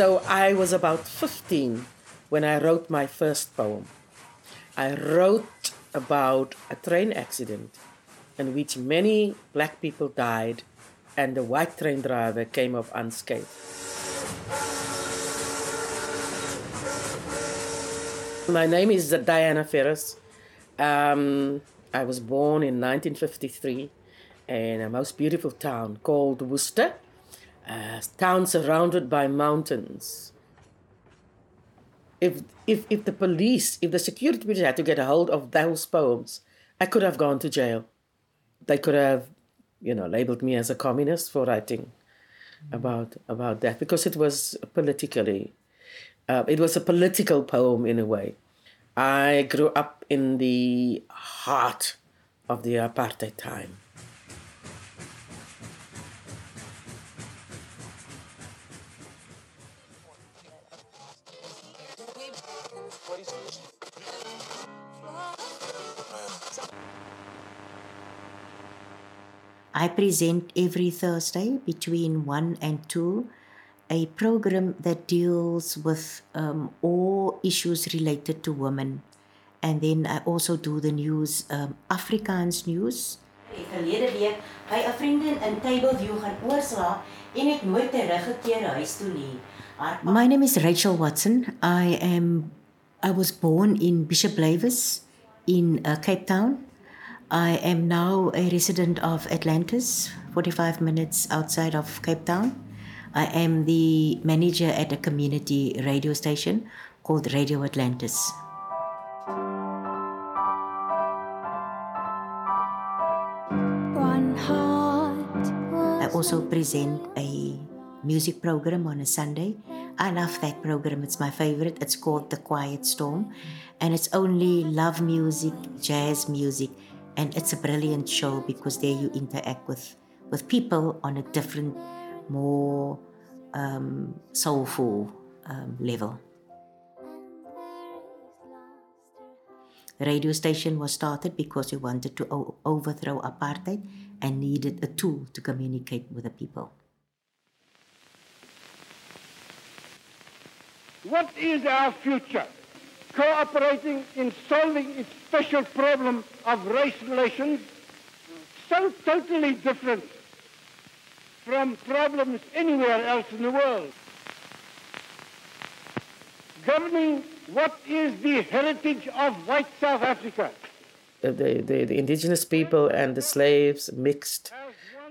So I was about 15 when I wrote my first poem. I wrote about a train accident in which many black people died and the white train driver came off unscathed. My name is Diana Ferrus. Um, I was born in 1953 in a most beautiful town called Worcester, a town surrounded by mountains. If, if, if the police, if the security police had to get a hold of those poems, I could have gone to jail. They could have, you know, labeled me as a communist for writing about about that because it was politically, uh, it was a political poem in a way. I grew up in the heart of the apartheid time. I present every Thursday between 1 and 2 a program that deals with um, all issues related to women. And then I also do the news, um, Afrikaans news. Verlede week by 'n vriendin in Tableview gaan oorslaan en het nooit teruggekeer huis toe nie. My name is Rachel Watson. I am I was born in Bishop Lavis in uh, Cape Town. I am now a resident of Atlantis, 45 minutes outside of Cape Town. I am the manager at a community radio station called Radio Atlantis. One heart. I also present a music program on a Sunday. I love that program. It's my favorite. It's called The Quiet Storm. And it's only love music, jazz music. And it's a brilliant show because there you interact with, with people on a different, more um, soulful um, level. The radio station was started because we wanted to o- overthrow apartheid and needed a tool to communicate with the people. What is our future? Cooperating in solving its special problem of race relations, so totally different from problems anywhere else in the world. Governing what is the heritage of white South Africa. The, the, the indigenous people and the slaves mixed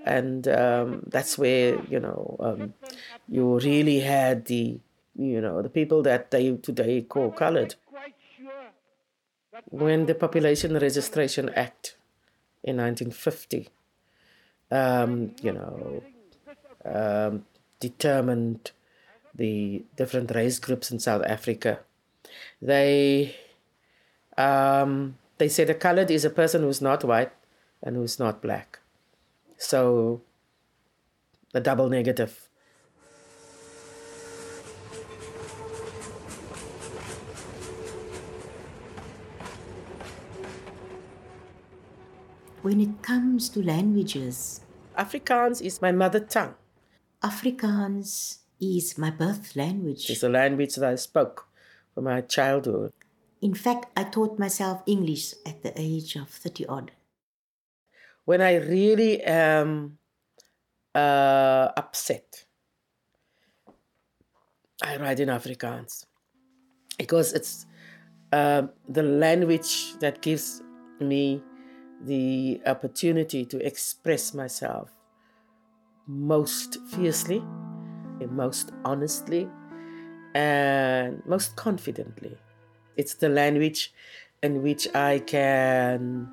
and um, that's where you know um, you really had the you know the people that they today call colored when the population registration act in 1950 um, you know um, determined the different race groups in south africa they um, they said a colored is a person who's not white and who's not black. So the double negative When it comes to languages, Afrikaans is my mother tongue. Afrikaans is my birth language. It's a language that I spoke from my childhood. In fact, I taught myself English at the age of 30 odd. When I really am uh, upset, I write in Afrikaans because it's uh, the language that gives me the opportunity to express myself most fiercely, and most honestly, and most confidently. It's the language in which I can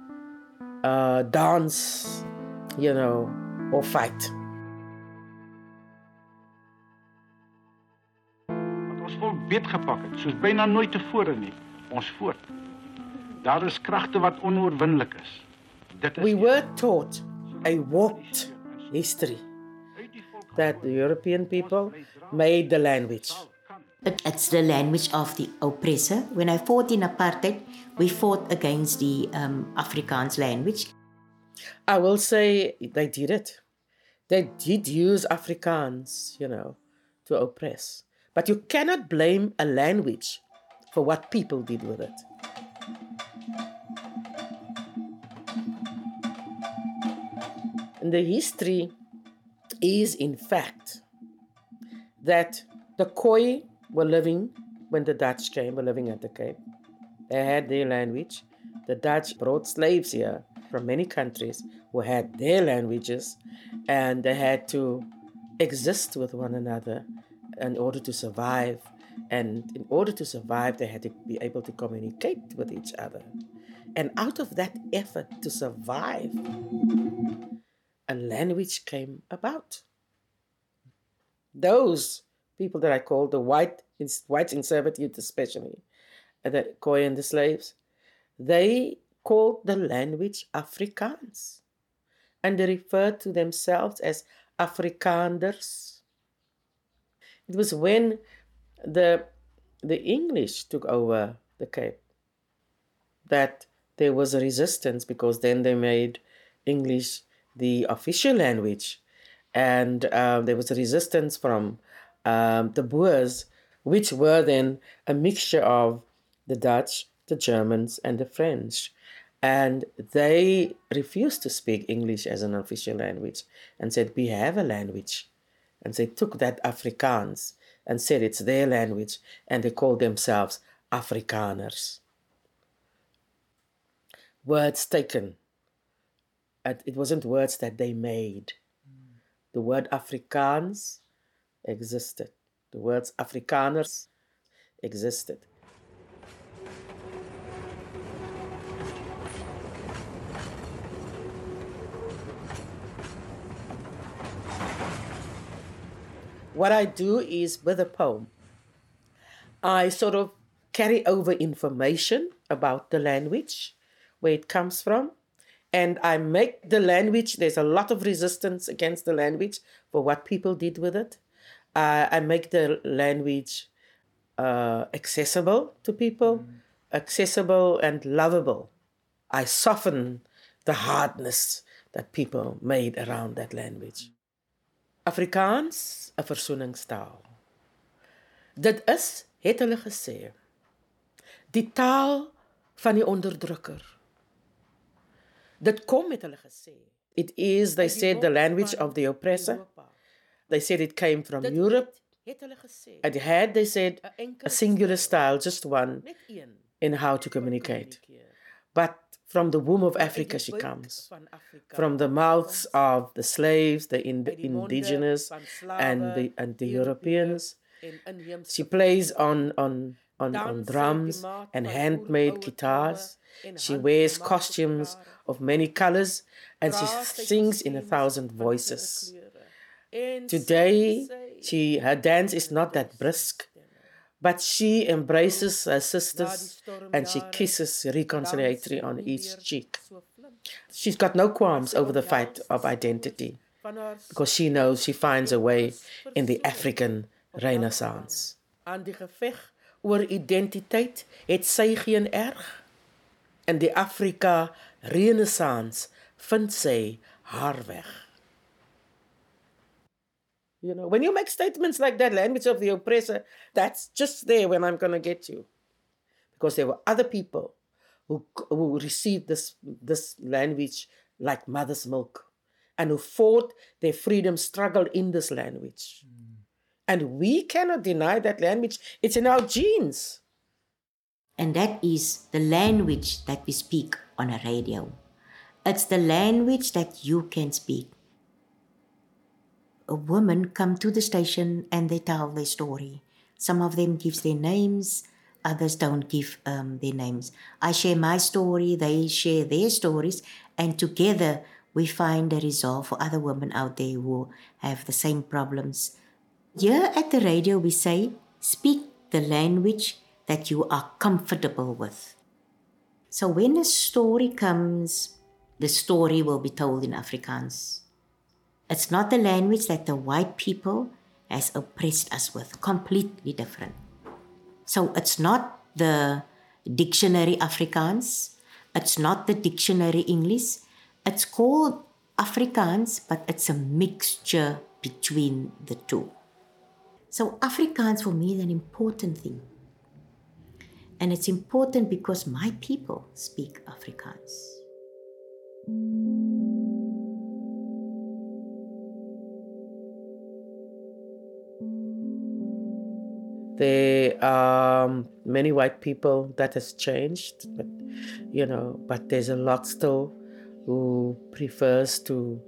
uh, dance, you know, or fight. wat ons volk beetgepak het, soos byna nooit tevore nie, ons voort. Daar is kragte wat onoorwinnelik is. Dit is We were taught a warped history that the European people made the language. It, it's the language of the oppressor. When I fought in apartheid, we fought against the um, Afrikaans language. I will say they did it. They did use Afrikaans, you know, to oppress. But you cannot blame a language for what people did with it. The history is, in fact, that the Khoi were living when the Dutch came, were living at the Cape. They had their language. The Dutch brought slaves here from many countries who had their languages, and they had to exist with one another in order to survive. And in order to survive, they had to be able to communicate with each other. And out of that effort to survive, a language came about. Those people that I call the white, whites in servitude, especially, uh, the Khoi and the slaves, they called the language Afrikaans. And they referred to themselves as Afrikaners. It was when the, the English took over the Cape that there was a resistance because then they made English the official language. And um, there was a resistance from um, the Boers, which were then a mixture of the Dutch, the Germans, and the French. And they refused to speak English as an official language and said, We have a language. And they took that Afrikaans and said it's their language, and they called themselves Afrikaners. Words taken. It wasn't words that they made. The word Afrikaans existed. The words Afrikaners existed. what I do is with a poem, I sort of carry over information about the language, where it comes from, and I make the language, there's a lot of resistance against the language for what people did with it. Uh, I make the language uh, accessible to people, mm. accessible and lovable. I soften the hardness that people made around that language. Afrikaans 'n versoeningstaal. Dit is, het hulle gesê, die taal van die onderdrukker. Dit kom met hulle gesê. It is they said the language of the oppressor. They said it came from Europe. And had they said a singular style, just one, in how to communicate. But from the womb of Africa she comes. From the mouths of the slaves, the in- indigenous, and the, and the Europeans. She plays on, on, on, on drums and handmade guitars. She wears costumes of many colors and she sings in a thousand voices. Today, she, her dance is not that brisk, but she embraces her sisters and she kisses reconciliatory on each cheek. She's got no qualms over the fight of identity because she knows she finds a way in the African Renaissance. Oor identiteit het sy geen erg. In die Afrika Renaissance vind sy haar weg. You know, when you make statements like that, language of the oppressor, that's just there when I'm going to get you. Because there were other people who, who received this, this language like mother's milk and who fought their freedom struggle in this language. Mm. And we cannot deny that language, it's in our genes. And that is the language that we speak on a radio. It's the language that you can speak a woman come to the station and they tell their story. Some of them gives their names, others don't give um, their names. I share my story, they share their stories, and together we find a resolve for other women out there who have the same problems. Here at the radio, we say, speak the language that you are comfortable with. So when a story comes, the story will be told in Afrikaans. It's not the language that the white people has oppressed us with. Completely different. So it's not the dictionary Afrikaans. It's not the dictionary English. It's called Afrikaans, but it's a mixture between the two. So Afrikaans for me is an important thing. And it's important because my people speak Afrikaans. There are many white people that has changed, but you know, but there's a lot still who prefers to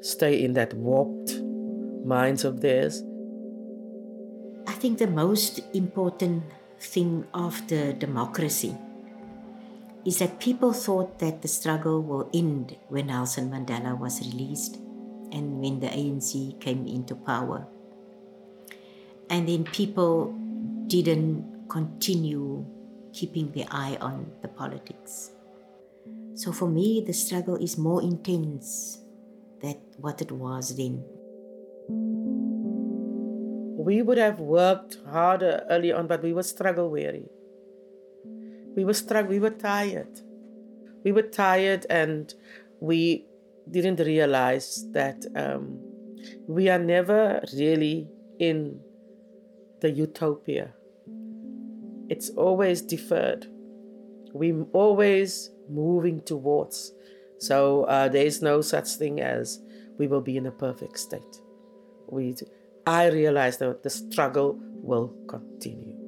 stay in that warped minds of theirs. I think the most important thing the democracy is that people thought that the struggle will end when Nelson Mandela was released and when the ANC came into power. And then people didn't continue keeping their eye on the politics. So for me, the struggle is more intense than what it was then. We would have worked harder early on, but we were struggle weary. We were struck, we were tired. We were tired and we didn't realize that um, we are never really in the utopia. It's always deferred. We're always moving towards. So uh, there is no such thing as we will be in a perfect state. We, I realize that the struggle will continue.